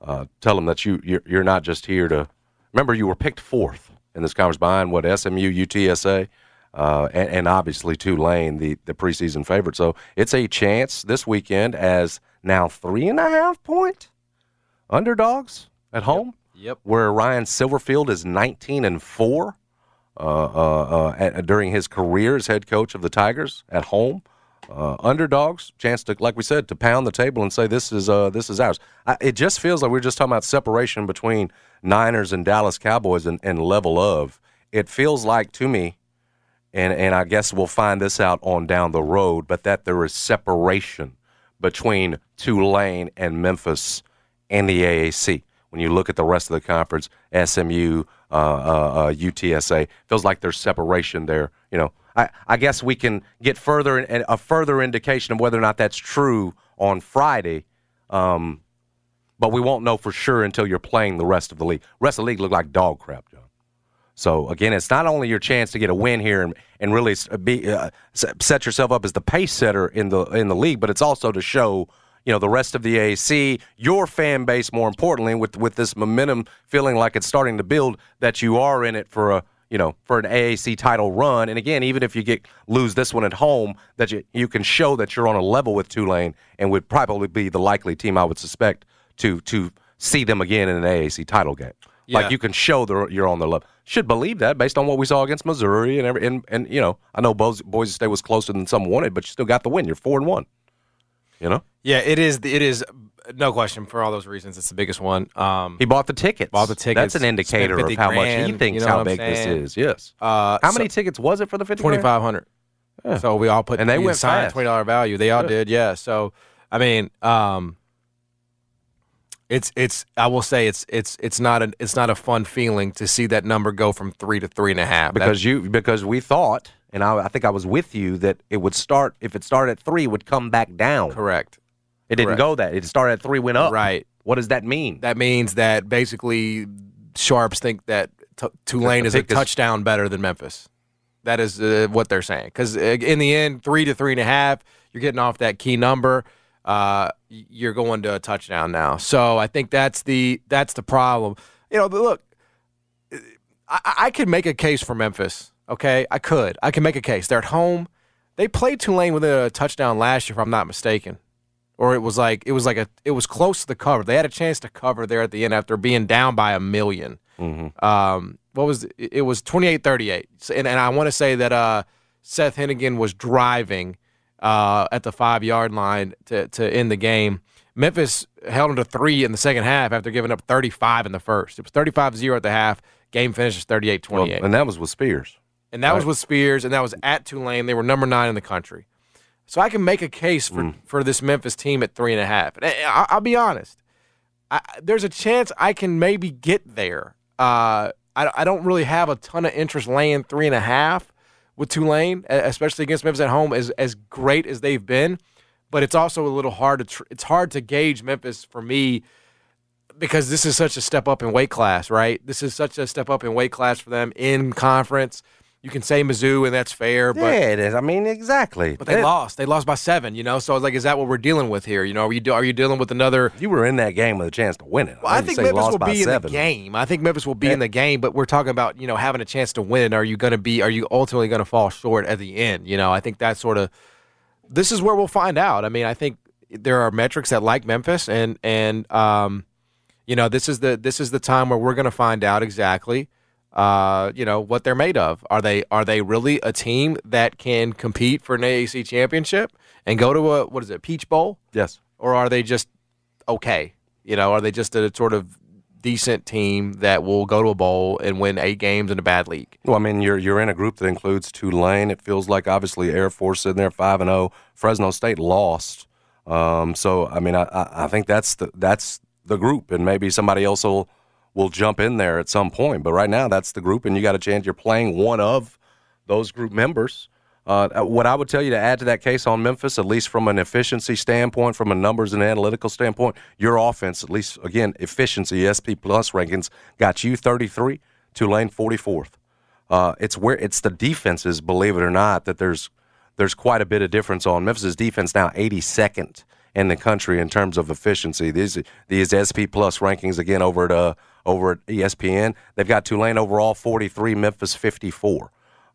Uh, tell them that you you're, you're not just here to remember you were picked fourth in this conference behind what SMU, UTSA, uh, and, and obviously Tulane, the the preseason favorite. So it's a chance this weekend as now three and a half point underdogs at home Yep. where Ryan Silverfield is 19 and four uh, uh, uh, at, during his career as head coach of the Tigers at home. Uh, underdogs, chance to, like we said, to pound the table and say this is uh, this is ours. I, it just feels like we're just talking about separation between Niners and Dallas Cowboys and, and level of. It feels like to me, and and I guess we'll find this out on down the road, but that there is separation between Tulane and Memphis and the AAC. When you look at the rest of the conference, SMU, uh, uh, uh, UTSA, feels like there's separation there. You know, I, I guess we can get further a further indication of whether or not that's true on Friday. Um, but we won't know for sure until you're playing the rest of the league. Rest of the league look like dog crap. So again, it's not only your chance to get a win here and, and really be uh, set yourself up as the pace setter in the in the league, but it's also to show you know the rest of the AAC, your fan base, more importantly, with with this momentum feeling like it's starting to build, that you are in it for a you know for an AAC title run. And again, even if you get lose this one at home, that you you can show that you're on a level with Tulane and would probably be the likely team I would suspect to to see them again in an AAC title game. Yeah. Like you can show that you're on the level. Should believe that based on what we saw against Missouri and every, and and you know I know Boise, Boise State was closer than some wanted, but you still got the win. You're four and one. You know Yeah, it is. It is no question for all those reasons. It's the biggest one. Um, he bought the tickets. Bought the tickets, That's an indicator of 50 how much he thinks you know how big this is. Yes. uh, how so- many tickets was it for the fifty? Twenty five hundred. So we all put And they went fast. twenty dollar value. They all Good. did, yeah. So I mean, um, it's it's I will say it's it's it's not a it's not a fun feeling to see that number go from three to three and a half. That- because you because we thought, and I, I think I was with you that it would start if it started at three, it would come back down. correct. It didn't correct. go that. It started at three, went up. Right. What does that mean? That means that basically sharps think that t- Tulane is a pick is- touchdown better than Memphis. That is uh, what they're saying. Because in the end, three to three and a half, you're getting off that key number. Uh, you're going to a touchdown now. So I think that's the that's the problem. You know, but look, I, I could make a case for Memphis. Okay, I could. I can make a case. They're at home. They played Tulane with a touchdown last year, if I'm not mistaken or it was like it was like a it was close to the cover. They had a chance to cover there at the end after being down by a 1000000 Um, what was it? it was 28-38. And, and I want to say that uh, Seth Henigan was driving uh, at the five yard line to to end the game. Memphis held them to three in the second half after giving up 35 in the first. It was 35-0 at the half. Game finishes 38-28. And that was with Spears. And that was with Spears, and that was at Tulane. They were number nine in the country. So I can make a case for, Mm. for this Memphis team at three and a half. And I, I'll be honest. I, there's a chance I can maybe get there. Uh, I, I don't really have a ton of interest laying three and a half with Tulane, especially against Memphis at home, as as great as they've been. But it's also a little hard to tr- it's hard to gauge Memphis for me because this is such a step up in weight class, right? This is such a step up in weight class for them in conference. You can say Mizzou, and that's fair, but yeah, it is. I mean, exactly. but they lost. They lost by seven. You know, so it's like, is that what we're dealing with here? You know, are you are you dealing with another? You were in that game with a chance to win it. Well, I didn't think Memphis will be in the game. I think Memphis will be in the game, but we're talking about you know having a chance to win. Are you going to be? Are you ultimately going to fall short at the end? You know, I think that's sort of. This is where we'll find out. I mean, I think there are metrics that like Memphis, and and um, you know, this is the this is the time where we're going to find out exactly. Uh, you know what they're made of. Are they are they really a team that can compete for an AAC championship and go to a what is it Peach Bowl? Yes. or are they just okay? You know, are they just a sort of decent team that will go to a bowl and win eight games in a bad league? Well, I mean, you're you're in a group that includes Tulane. It feels like obviously Air Force in there five and zero. Fresno State lost. Um, so I mean, I, I I think that's the that's the group, and maybe somebody else will will jump in there at some point. But right now, that's the group, and you got a chance. You're playing one of those group members. Uh, what I would tell you to add to that case on Memphis, at least from an efficiency standpoint, from a numbers and analytical standpoint, your offense, at least again, efficiency, SP plus rankings, got you 33, Tulane 44th. Uh, it's where it's the defenses, believe it or not, that there's there's quite a bit of difference on Memphis's defense now 82nd in the country in terms of efficiency. These these SP plus rankings again over at uh, over at ESPN. They've got Tulane overall 43, Memphis 54.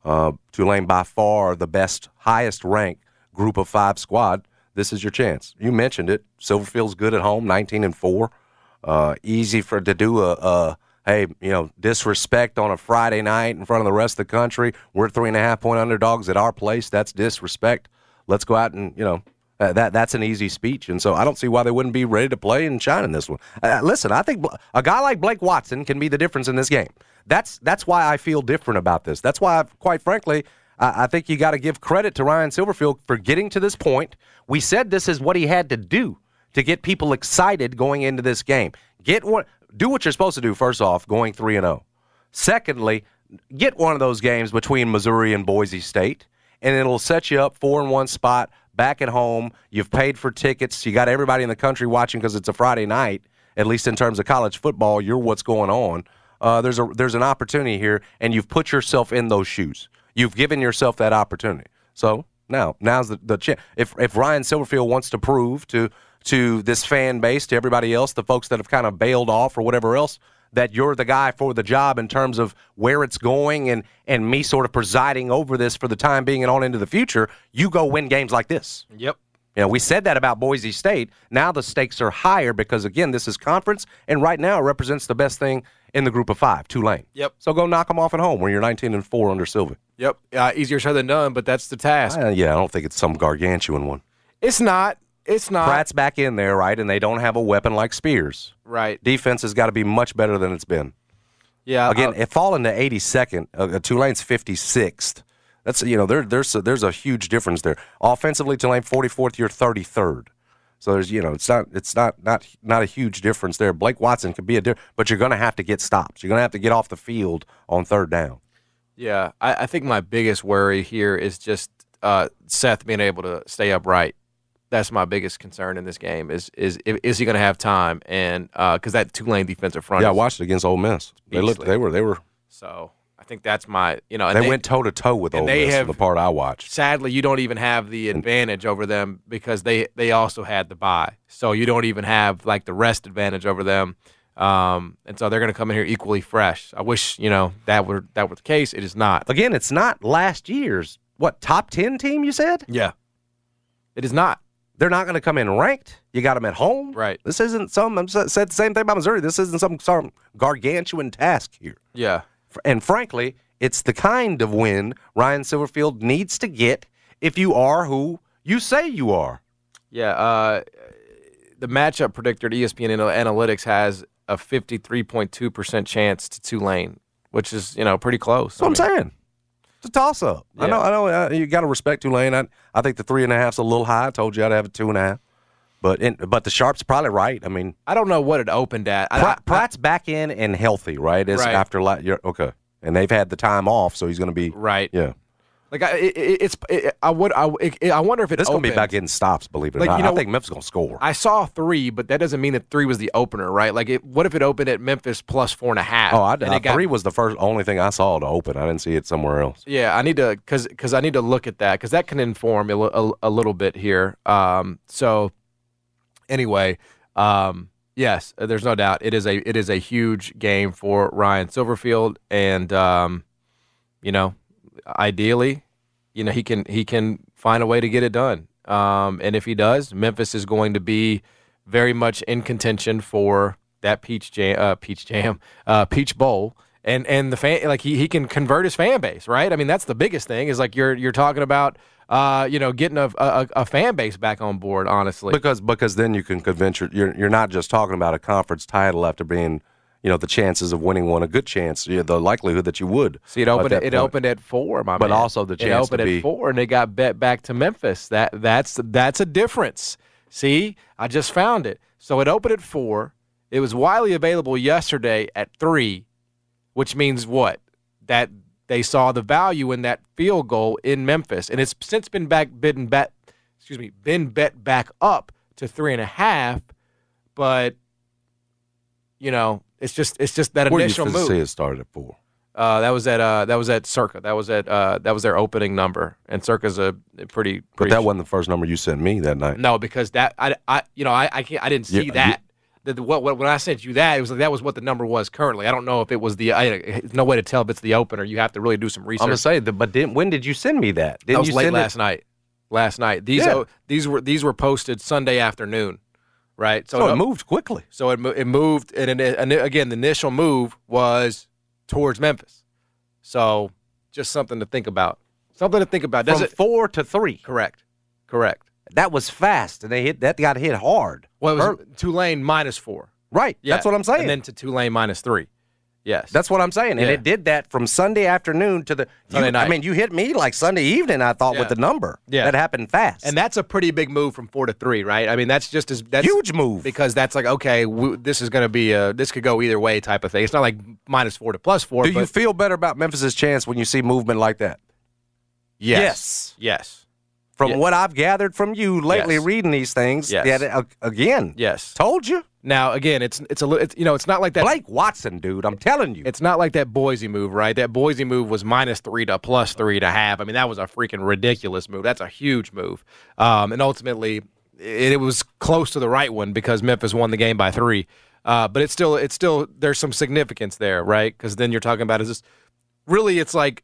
Uh, Tulane by far the best, highest ranked group of five squad. This is your chance. You mentioned it. Silverfield's good at home, 19 and four. Uh, easy for to do a, a hey, you know, disrespect on a Friday night in front of the rest of the country. We're three and a half point underdogs at our place. That's disrespect. Let's go out and you know uh, that that's an easy speech, and so I don't see why they wouldn't be ready to play and shine in this one. Uh, listen, I think a guy like Blake Watson can be the difference in this game. That's that's why I feel different about this. That's why, I've, quite frankly, I, I think you got to give credit to Ryan Silverfield for getting to this point. We said this is what he had to do to get people excited going into this game. Get what do what you're supposed to do. First off, going three and zero. Secondly, get one of those games between Missouri and Boise State, and it'll set you up four in one spot back at home. You've paid for tickets. You got everybody in the country watching because it's a Friday night. At least in terms of college football, you're what's going on. Uh, there's a there's an opportunity here, and you've put yourself in those shoes. You've given yourself that opportunity. So now now's the the chance. If if Ryan Silverfield wants to prove to to this fan base, to everybody else, the folks that have kind of bailed off or whatever else, that you're the guy for the job in terms of where it's going and and me sort of presiding over this for the time being and on into the future, you go win games like this. Yep. You know, we said that about Boise State. Now the stakes are higher because again, this is conference, and right now it represents the best thing in the group of five, Tulane. Yep. So go knock them off at home where you're 19 and four under Sylvie. Yep. Uh, easier said than done, but that's the task. Uh, yeah, I don't think it's some gargantuan one. It's not. It's not. Pratt's back in there, right? And they don't have a weapon like Spears. right. Defense has got to be much better than it's been. Yeah. Again, uh, falling to 82nd, uh, Tulane's 56th. That's you know there, there's a, there's a huge difference there. Offensively, Tulane 44th, you're 33rd. So there's you know it's not it's not not not a huge difference there. Blake Watson could be a difference, but you're going to have to get stops. You're going to have to get off the field on third down. yeah. I, I think my biggest worry here is just uh, Seth being able to stay upright. That's my biggest concern in this game. Is is is he going to have time? And because that Tulane defensive front. Yeah, I watched it against Ole Miss. They looked they were they were So I think that's my you know. And they, went toe to toe with and Ole they Miss. have- the part I watched. sadly, you don't even have the advantage over them because they they also had the bye. So you don't even have like the rest advantage over them. Um, and so they're going to come in here equally fresh. I wish you know that were that were the case. It is not. Again, it's not last year's what top ten team you said. Yeah, it is not. They're not going to come in ranked. You got them at home. Right. This isn't some. I said the same thing about Missouri. This isn't some some gargantuan task here. Yeah, And frankly, it's the kind of win Ryan Silverfield needs to get if you are who you say you are. yeah. Uh, the matchup predictor at ESPN Analytics has a 53.2% chance to Tulane, which is, you know, pretty close. That's what I'm saying. A toss up. I know. I know. Uh, you got to respect Tulane. I, I think the three and a half's a little high. I told you I'd have a two and a half. But in, but the sharp's probably right. I mean, I don't know what it opened at. I- Pratt, I- Pratt's back in and healthy, right? It's Right. after you're, okay, and they've had the time off, so he's going to be right. Yeah, Like I, it, it- it's, it, I would, I, it, I wonder if it's going to be back getting stops. Believe it or Like, not, you know- I think Memphis going to score. I saw three, but that doesn't mean that three was the opener, right? Like, it, what if it opened at Memphis plus four and a half? oh, I, and uh, it got- was the first only thing I saw to open. I didn't see it somewhere else. Yeah, I need to because because I need to look at that because that can inform a, a, a little bit here. Um, so anyway, um, yes, there's no doubt it is a it is a huge game for Ryan Silverfield, and um, you know, ideally, you know he can he can find a way to get it done. Um, and if he does, Memphis is going to be very much in contention for that peach jam, uh, peach jam, [LAUGHS] uh, peach bowl. And, and the fan like he, he can convert his fan base right I mean that's the biggest thing is like you're you're talking about uh you know getting a, a, a fan base back on board honestly Because because then you can convince your, you're you're not just talking about a conference title after being you know the chances of winning one a good chance yeah, the likelihood that you would See, it opened. It point. opened at four, my But man. also the it chance to opened be- at four, and they got bet back to Memphis. That that's that's a difference. See, I just found it. So it opened at four. It was widely available yesterday at three, which means what? That they saw the value in that field goal in Memphis, and it's since been back bidden bet. Excuse me, been bet back up to three and a half, but you know. It's just it's just that Where initial you move. see it started at four? Uh, that was at uh, that was at Circa. That was at uh, that was their opening number, and Circa's a, a pretty. But pretty that wasn't the first number you sent me that night. no, because that I, I you know I I, can't, I didn't see Yeah, that. The, the- what, what, when I sent you that, it was like that was what the number was currently. I don't know if it was the. I, there's no way to tell if it's the opener. You have to really do some research. I'm gonna say, that, but didn't, when did you send me that? Didn't that was you late send last it? night. Last night. These Yeah. oh, these were these were posted Sunday afternoon, right? So oh, it it- moved quickly. So it, it moved, and, it, and again, the initial move was towards Memphis. So just something to think about. Something to think about. Does From it four to three. correct? Correct. That was fast, and they hit that got hit hard. Well, it was. Tulane minus four. right. Yeah. That's what I'm saying. And then to Tulane minus three. Yes. That's what I'm saying, and Yeah. it did that from Sunday afternoon to the Sunday you- night. I mean, you hit me like Sunday evening. I thought Yeah. with the number. Yeah. that happened fast. and that's a pretty big move from four to three, right? I mean, that's just as that's huge move. because that's like okay, w- this is going to be a this could go either way type of thing. It's not like minus four to plus four. Do you feel better about Memphis's chance when you see movement like that? yes, yes, From Yeah. what I've gathered from you lately, Yes. reading these things, Yes. that, uh, again, yes. told you, Now again, it's it's a it's, you know it's not like that. Blake Watson, dude. I'm telling you, It's not like that Boise move, right? That Boise move was minus three to plus three to half. I mean, that was a freaking ridiculous move. That's a huge move. Um, and ultimately, it, it was close to the right one because Memphis won the game by three. Uh, but it's still, it's still, there's some significance there, right? Because then you're talking about is this really? It's like,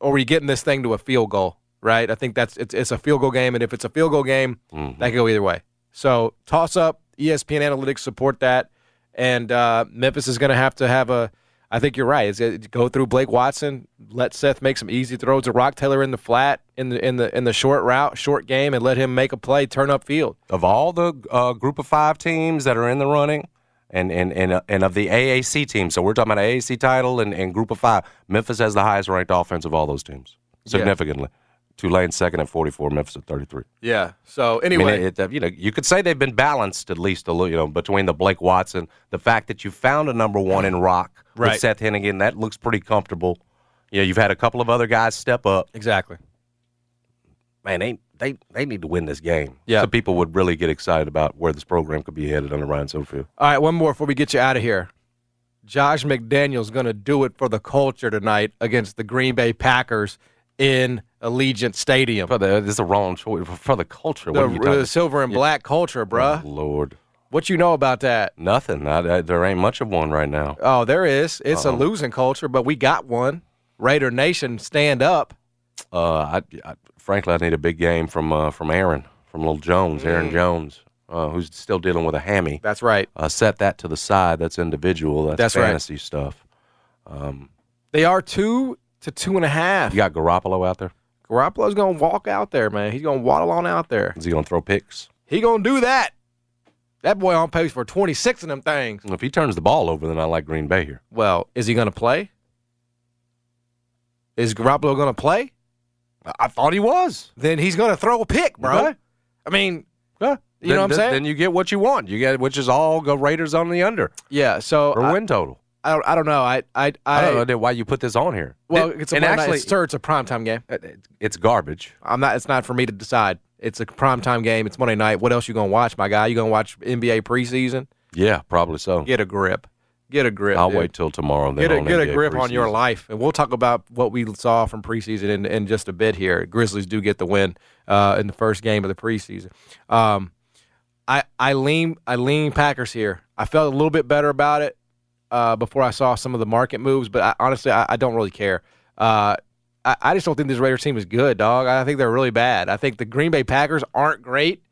are we getting this thing to a field goal? Right? I think that's it's it's a field goal game, and if it's a field goal game, that could go either way. So toss up. ESPN analytics support that, and uh, Memphis is going to have to have a. I think you're right. It's go through Blake Watson, let Seth make some easy throws to Roc Taylor in the flat in the in the in the short route, short game, and let him make a play, turn up field. of all the uh, group of five teams that are in the running, and and and, uh, and of the AAC teams, so we're talking about AAC title and, and group of five. Memphis has the highest ranked offense of all those teams, significantly. Tulane second at 44, Memphis at 33. Yeah. So I anyway, mean, it, it, you know, you could say they've been balanced at least a little, you know, between the Blake Watson, the fact that you found a number one in Roc Right. with Seth Henigan, that looks pretty comfortable. You know, you've had a couple of other guys step up. exactly. Man, they they they need to win this game. Yeah. so people would really get excited about where this program could be headed under Ryan Silverfield. All right, one more before we get you out of here. Josh McDaniels going to do it for the culture tonight against the Green Bay Packers in Allegiant Stadium. For the, this is the wrong choice for the culture. The, what are you the silver and black culture, bruh. Oh, Lord, What you know about that? nothing. I, I, there ain't much of one right now. Oh, there is. It's a losing culture, but we got one. Raider Nation, stand up. Uh, I, I, frankly, I need a big game from uh, from Aaron, from Little Jones, Mm. Aaron Jones, uh, who's still dealing with a hammy. That's right. Uh, set that to the side. That's individual. That's, That's right. fantasy stuff. They are two to two and a half. You got Garoppolo out there. Garoppolo's going to walk out there, man. He's going to waddle on out there. Is he going to throw picks? He going to do that. That boy on pace for 26 of them things. If he turns the ball over, then I like Green Bay here. Well, is he going to play? Is Garoppolo going to play? I- thought he was. Then he's going to throw a pick, bro. Okay. I mean, Yeah. You know what I'm Then- saying? Then you get what you want. You get which is all go Raiders on the under yeah. So or I, win total. I don't. I don't know. I. I. I, I don't know why you put this on here. Well, It- it's a and night- actually it's, sir, it's a primetime game. it- it's garbage. I'm not. It's not for me to decide. It's a primetime game. It's Monday night. What else you gonna watch, my guy? You gonna watch NBA preseason? Yeah, probably so. Get a grip. Get a grip. I'll dude. wait till tomorrow. Then Get a get a grip on your life, and we'll talk about what we saw from preseason in, in just a bit here. Grizzlies do get the win uh, in the first game of the preseason. Um, I I lean I lean Packers here. I felt a little bit better about it uh, before I saw some of the market moves, but I, honestly, I, I don't really care. Uh, I, I just don't think this Raiders team is good, dog. I think they're really bad. I think the Green Bay Packers aren't great,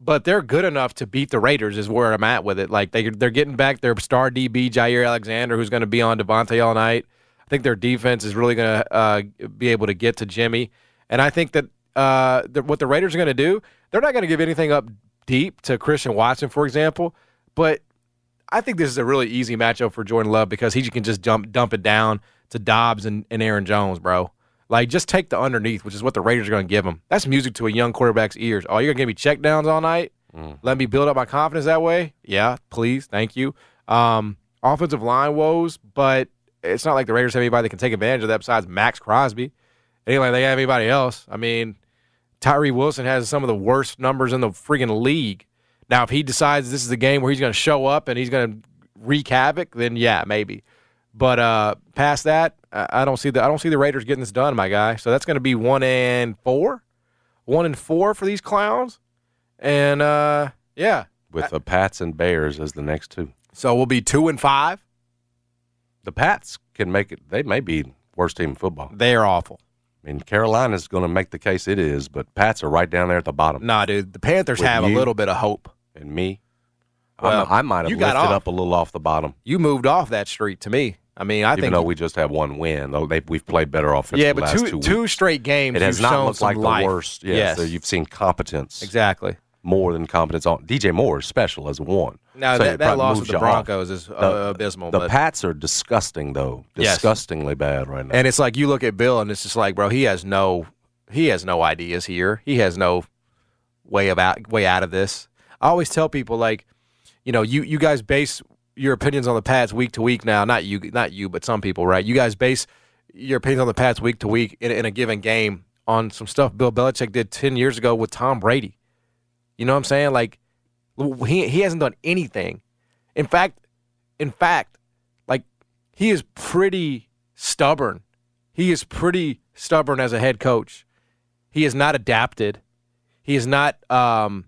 but they're good enough to beat the Raiders. Is where I'm at with it. Like they they're getting back their star DB Jaire Alexander, who's going to be on Davante all night. I think their defense is really going to uh, be able to get to Jimmy, and I think that uh, the, what the Raiders are going to do, they're not going to give anything up deep to Christian Watson, for example, but I think this is a really easy matchup for Jordan Love because he can just dump dump it down to Doubs and, and Aaron Jones, bro. Like, just take the underneath, which is what the Raiders are going to give him. That's music to a young quarterback's ears. Oh, you're going to give me check downs all night? Let me build up my confidence that way? Yeah, please. Thank you. Um, offensive line woes, but it's not like the Raiders have anybody that can take advantage of that besides Maxx Crosby. It ain't like they have anybody else. I mean, Tyree Wilson has some of the worst numbers in the freaking league. Now, if he decides this is the game where he's going to show up and he's going to wreak havoc, then yeah, maybe. But uh, past that, I I don't see the I don't see the Raiders getting this done, my guy. So that's going to be one and four, one and four for these clowns, and uh, yeah. with the Pats and Bears as the next two. So we'll be two and five. The Pats can make it. They may be worst team in football. They are awful. I mean, Carolina's going to make the case it is, but Pats are right down there at the bottom. Nah, dude, the Panthers With have a little bit of hope. And me, Well, I'm, I might have you lifted got off. up a little off the bottom, You moved off that street to me. I mean, I even think though we just have one win. Though they, we've played better offense. yeah, the but last two two, two weeks. straight games. It has not shown looked like life. the worst. Yes, Yes, so you've seen competence. exactly. More than competence on DJ Moore is special as one. Now So that, that loss with the you off. Broncos is uh, The- abysmal. The but, Pats are disgusting though, Yes. disgustingly bad right now. and it's like you look at Bill, and it's just like, bro, he has no, he has no ideas here. He has no way about way out of this. I always tell people like, you know, you you guys base your opinions on the Pats week to week now. Not you, not you, but some people, right? You guys base your opinions on the Pats week to week in, in a given game on some stuff Bill Belichick did ten years ago with Tom Brady. You know what I'm saying? Like, he he hasn't done anything. In fact, in fact, like he is pretty stubborn. He is pretty stubborn as a head coach. He has not adapted. He is not um,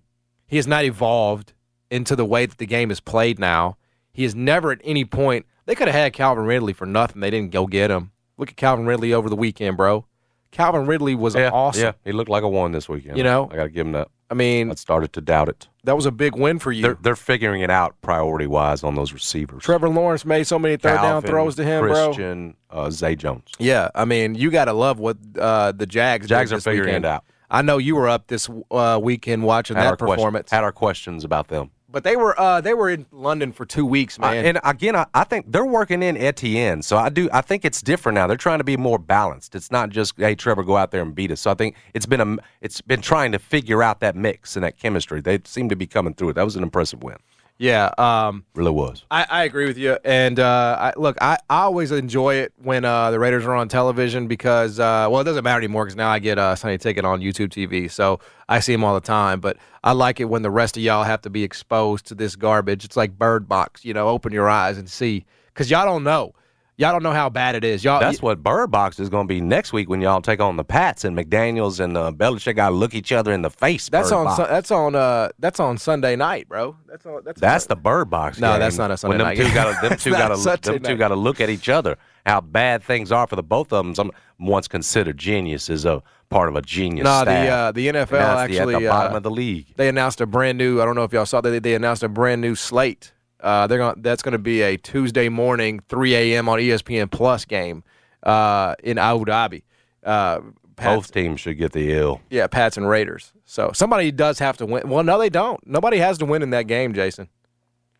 he has not evolved into the way that the game is played now. He has never at any point they could have had Calvin Ridley for nothing. They didn't go get him. Look at Calvin Ridley over the weekend, bro. Calvin Ridley was yeah, awesome. Yeah, he looked like a one this weekend. You know? I got to give him that. I mean, I started to doubt it. that was a big win for you. They're they're figuring it out priority wise on those receivers. Trevor Lawrence made so many third down throws to him, bro. Christian, uh, Zay Jones. Yeah, I mean, you got to love what uh, the Jags. Jags are figuring weekend. it out. I know you were up this uh, weekend watching Had that our question- performance, had our questions about them. but they were uh, they were in London for two weeks, I- man. and again, I, I think they're working in Etienne. So I do. I think it's different now. They're trying to be more balanced. It's not just hey Trevor, go out there and beat us. So I think it's been a it's been trying to figure out that mix and that chemistry. They seem to be coming through it. That was an impressive win. Yeah, um, Really was. I, I agree with you. And uh, I, look, I, I always enjoy it when uh, the Raiders are on television because, uh, well, it doesn't matter anymore because now I get a Sunday Ticket on YouTube TV, so I see them all the time. But I like it when the rest of y'all have to be exposed to this garbage. It's like Bird Box, you know, open your eyes and see because y'all don't know. Y'all don't know how bad it is. Y'all, That's what Bird Box is going to be next week when y'all take on the Pats and McDaniels and uh, Belichick got to look each other in the face. That's Bird on. Sun- that's on. Uh, that's on Sunday night, bro. That's on. That's That's the Bird Box. No, game. that's not a Sunday when them night two got [LAUGHS] them two got them two got to look at each other. How bad things are for the both of them. Some once considered geniuses of part of a genius. No, the uh, the NFL that's the- actually at the bottom uh, of the league. they announced a brand new. I don't know if y'all saw that they announced a brand new slate. Uh, they're going. That's going to be a Tuesday morning, 3 a.m. on ESPN Plus game uh, in Abu Dhabi. Uh, Pats, Both teams should get the L. yeah, Pats and Raiders. So somebody does have to win. Well, no, they don't. Nobody has to win in that game, Jason.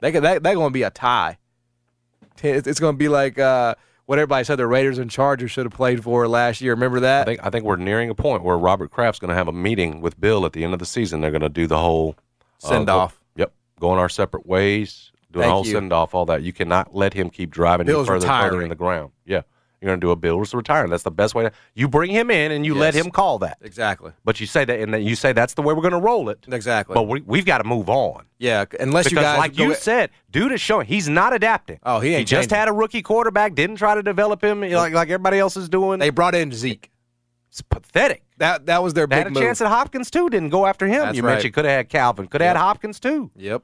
They could, that, they're going to be a tie. It's, going to be like uh, what everybody said the Raiders and Chargers should have played for last year. Remember I that? think I think we're nearing a point where Robert Kraft's going to have a meeting with Bill at the end of the season. They're going to do the whole uh, Send go- off. Yep, going our separate ways, doing Thank a whole you. send off, all that. You cannot let him keep driving Bill's you further and further in the ground. Yeah, you're going to do a Bill's retiring. That's the best way. to You bring him in and you let him call that. Exactly. But you say that, and then you say that's the way we're going to roll it. Exactly. But we, we've got to move on. yeah, unless Because, you guys like you said, dude is showing he's not adapting. Oh, he ain't He just changing. had a rookie quarterback. Didn't try to develop him like like everybody else is doing. they brought in Zeke. it's pathetic. That that was their They big had a move. chance at Hopkins too. Didn't go after him. That's you right. mentioned could have had Calvin. Could have Yep. had Hopkins too. yep,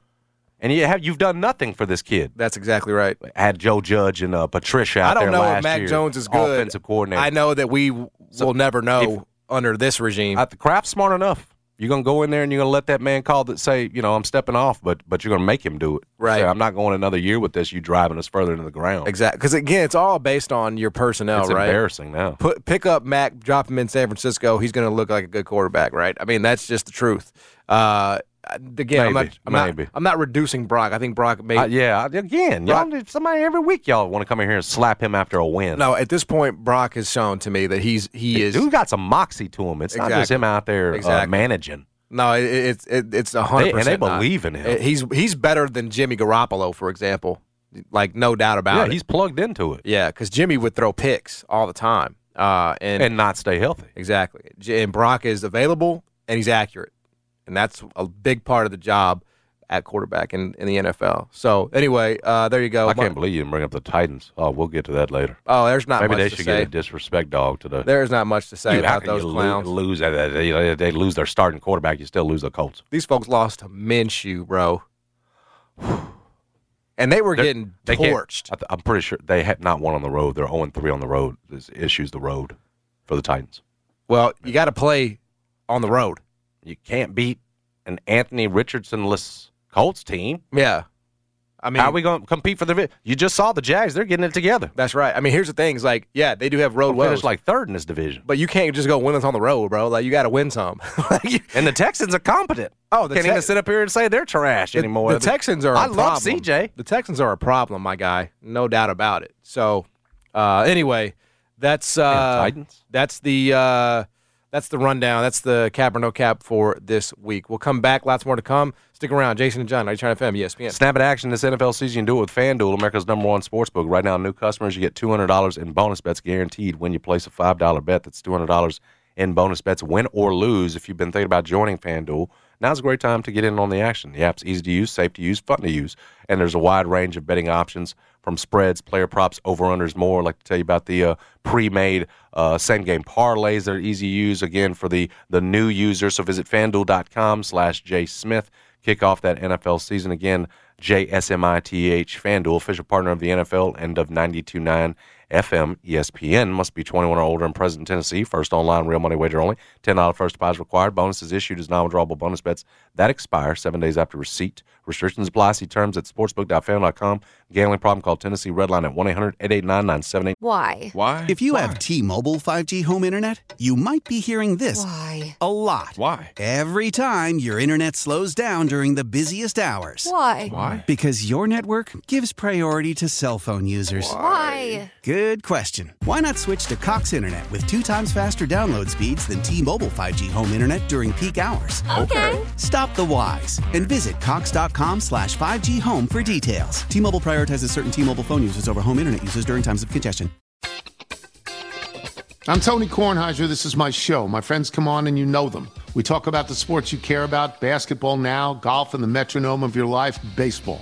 And you have you've done nothing for this kid. that's exactly right. Had Joe Judge and uh, Patricia out I don't know if Mac year, Jones is good. Offensive coordinator. I know that we w- will never know if- under this regime. The Kraft's smart enough. You're gonna go in there and you're gonna let that man call that say, you know, I'm stepping off, but but you're gonna make him do it. Right. Say, I'm not going another year with this. You driving us further into the ground. exactly, because again, it's all based on your personnel, It's right? embarrassing now. Put pick up Mac, drop him in San Francisco. He's going to look like a good quarterback, right? I mean, that's just the truth. Uh, again, I'm Maybe, not, I'm not. I'm not reducing Brock. I think Brock made Uh, yeah, again, y'all, somebody every week y'all want to come in here and slap him after a win. no. At this point, Brock has shown to me that he's he is Dude got some moxie to him. It's not just him out there uh, managing. no. It, it's it, it's a hundred They- and they percent not. believe in him. Uh, He's he's better than Jimmy Garoppolo, for example. Like no doubt about Yeah, it. he's plugged into it yeah, because Jimmy would throw picks all the time. Uh, and, and not stay healthy. exactly, and Brock is available and he's accurate, and that's a big part of the job at quarterback in, in the NFL. So anyway, uh, there you go. I can't believe you didn't bring up the Titans. Oh, we'll get to that later. Oh, there's not Maybe they should get a disrespect dog to the. There's not much to say Dude, about those clowns. lose? They, they, they lose their starting quarterback. You still lose the Colts. These folks lost to Minshew, bro. [SIGHS] And they were They're- getting They torched. I th- I'm pretty sure they had not one on the road. They're 0 3 on the road. This issues the road for the Titans. Well, you got to play on the road. You can't beat an Anthony Richardson-less Colts team. Yeah. I mean, How are we going to compete for the? You just saw the Jags; they're getting it together. that's right. I mean, here's the thing: is like, yeah, they do have road Well, woes, like third in this division, but you can't just go win us on the road, bro. Like, you got to win some. [LAUGHS] And the Texans are competent. Oh, the can't Tex- even sit up here and say they're trash the, anymore. the Texans are. a I love problem. CJ. The Texans are a problem, my guy. No doubt about it. So, uh, anyway, that's uh, Titans? That's the uh, that's the rundown. That's the cap or no cap for this week. We'll come back. Lots more to come. Stick around. Jason and John, 99 FM, ESPN. Snap at action this NFL season. You do it with FanDuel, America's number one sports book. Right now, new customers, you get $200 in bonus bets guaranteed when you place a $5 bet. That's $200 in bonus bets, win or lose. If you've been thinking about joining FanDuel, now's a great time to get in on the action. The app's easy to use, safe to use, fun to use, and there's a wide range of betting options from spreads, player props, over-unders, more. I'd like to tell you about the uh, pre-made uh, same-game parlays that are easy to use, again, for the, the new users. So visit FanDuel.com slash j smith. kick off that NFL season again. JSMITH FanDuel, official partner of the NFL and of 92.9 FM ESPN. Must be 21 or older and present in Tennessee. First online real money wager only. $10 first deposit required. Bonuses issued as non-withdrawable bonus bets that expire seven days after receipt. Restrictions apply. See terms at sportsbook.fan.com. Gambling problem? Call Tennessee Redline at 1-800-889-9780. Why? Why? If you have T-Mobile 5G home internet, you might be hearing this Why? a lot. Why? Every time your internet slows down during the busiest hours. Why? Why? Because your network gives priority to cell phone users. Why? Good question. Why not switch to Cox Internet with two times faster download speeds than T-Mobile 5G home internet during peak hours? Okay. Stop the whys and visit cox.com slash 5G home for details. T-Mobile prioritizes certain T-Mobile phone users over home internet users during times of congestion. I'm Tony Kornheiser. This is my show. My friends come on and you know them. We talk about the sports you care about basketball now, golf, and the metronome of your life, baseball.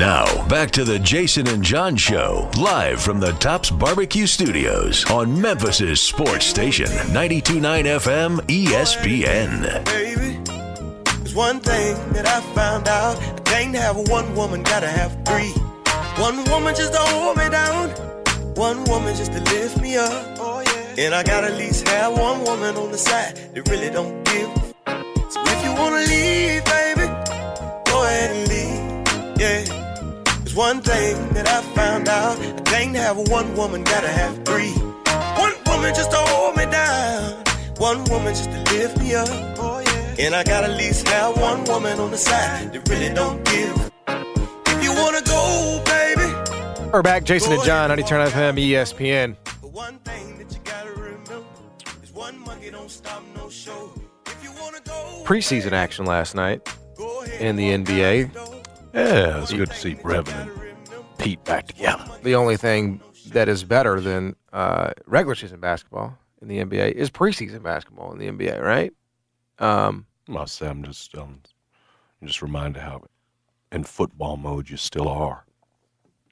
Now, back to the Jason and John Show, live from the Tops Barbecue Studios on Memphis's sports station, 929 FM ESPN. Baby, there's one thing that I found out. I can't have one woman, gotta have three. One woman just to hold me down. One woman just to lift me up. Oh, yeah. And I gotta at least have one woman on the side that really don't give. So if you wanna leave, baby, go ahead and leave. Yeah. There's one thing that I found out. I can't have one woman, gotta have three. One woman just to hold me down. One woman just to lift me up. Oh, yeah. And I gotta at least have one woman on the side that really don't give. If you wanna go, baby. We're back, Jason and John, 92 FM, ESPN. The one thing that you gotta remember is one monkey don't stop no show. If you wanna go, Preseason action last night in the NBA. Yeah, it's good to see Brevin and Pete back together. The only thing that is better than uh, regular season basketball in the NBA is preseason basketball in the NBA, right? Um, I must say, I'm just, um, I'm just reminded how in football mode you still are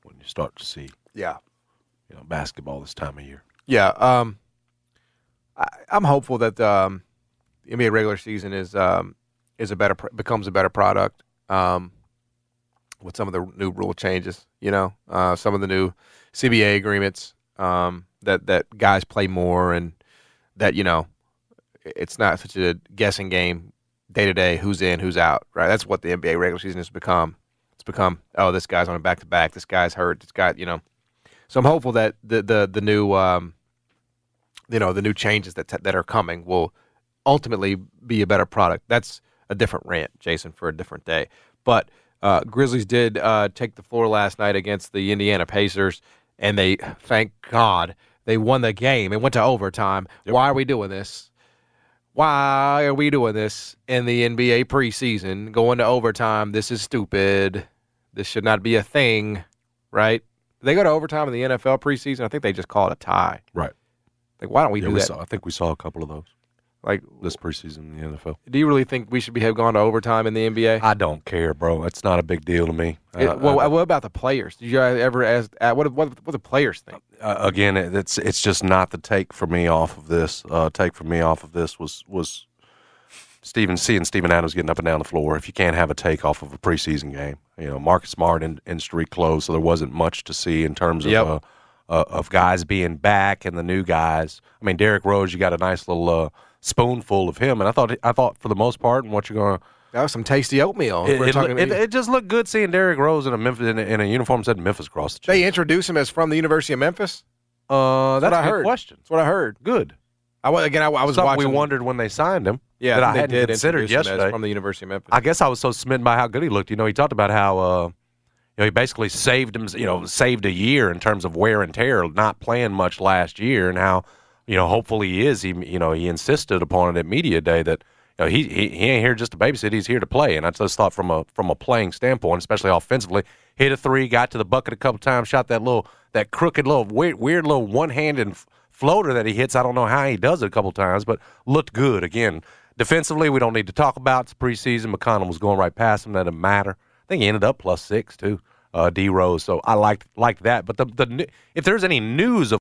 when you start to see, yeah. you know, basketball this time of year. Yeah, um, I, I'm hopeful that um, the NBA regular season is um, is a better becomes a better product um, with some of the new rule changes. You know, uh, some of the new CBA agreements um, that that guys play more and that you know it's not such a guessing game day to day who's in who's out. Right, that's what the NBA regular season has become. It's become oh this guy's on a back to back. This guy's hurt. This guy you know. So I'm hopeful that the the the new um, you know the new changes that that are coming will ultimately be a better product. That's a different rant, Jason, for a different day. But uh, Grizzlies did uh, take the floor last night against the Indiana Pacers, and they thank God they won the game. It went to overtime. Why are we doing this? Why are we doing this in the NBA preseason? Going to overtime. This is stupid. This should not be a thing, right? They go to overtime in the NFL preseason. I think they just call it a tie. Right. Like, why don't we Yeah, do we that? saw, I think we saw a couple of those Like, this preseason in the NFL. do you really think we should be have gone to overtime in the NBA? I don't care, bro. It's not a big deal to me. It- Uh, well, I- what about the players? Did you ever ask uh, what what what the players think? uh, again, it's it's just not the take for me off of this. Uh, take for me off of this was was Steven seeing Steven Adams getting up and down the floor. If you can't have a take off of a preseason game, you know Marcus Smart in, industry closed, so there wasn't much to see in terms of Yep. uh, uh, of guys being back and the new guys. I mean, Derrick Rose, you got a nice little uh, spoonful of him, and I thought I thought for the most part, and what you're going to That was some tasty oatmeal. it, We're it, talking- it, it just looked good seeing Derrick Rose in a Memphis in a, in a uniform said Memphis across the chest. they introduced him as from the University of Memphis. Uh, that's what I heard. question. That's what I heard. Good. I again. I, I was Something watching. we wondered when they signed him. Yeah, that I, hadn't did considered introduce him as yesterday. from the University of Memphis. I guess I was so smitten by how good he looked. You know, he talked about how uh, you know he basically saved him. You know, saved a year in terms of wear and tear, not playing much last year, and how you know hopefully he is. He you know he insisted upon it at media day that. You know, he, he he ain't here just to babysit. He's here to play, and I just thought from a from a playing standpoint, especially offensively, hit a three, got to the bucket a couple times, shot that little that crooked little weird, weird little one handed floater that he hits. I don't know how he does it a couple times, but looked good. Again, defensively, we don't need to talk about. It's preseason. McConnell was going right past him. That didn't matter. I think he ended up plus six too. Uh, D Rose. So I liked liked that. But the the if there's any news of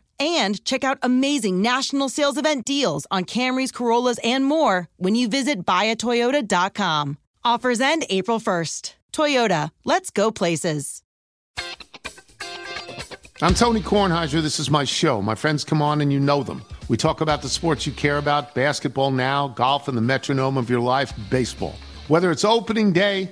and check out amazing national sales event deals on Camrys, Corollas, and more when you visit buyatoyota.com. Offers end April 1st. Toyota, let's go places. I'm Tony Kornheiser. This is my show. My friends come on and you know them. We talk about the sports you care about basketball now, golf, and the metronome of your life, baseball. Whether it's opening day,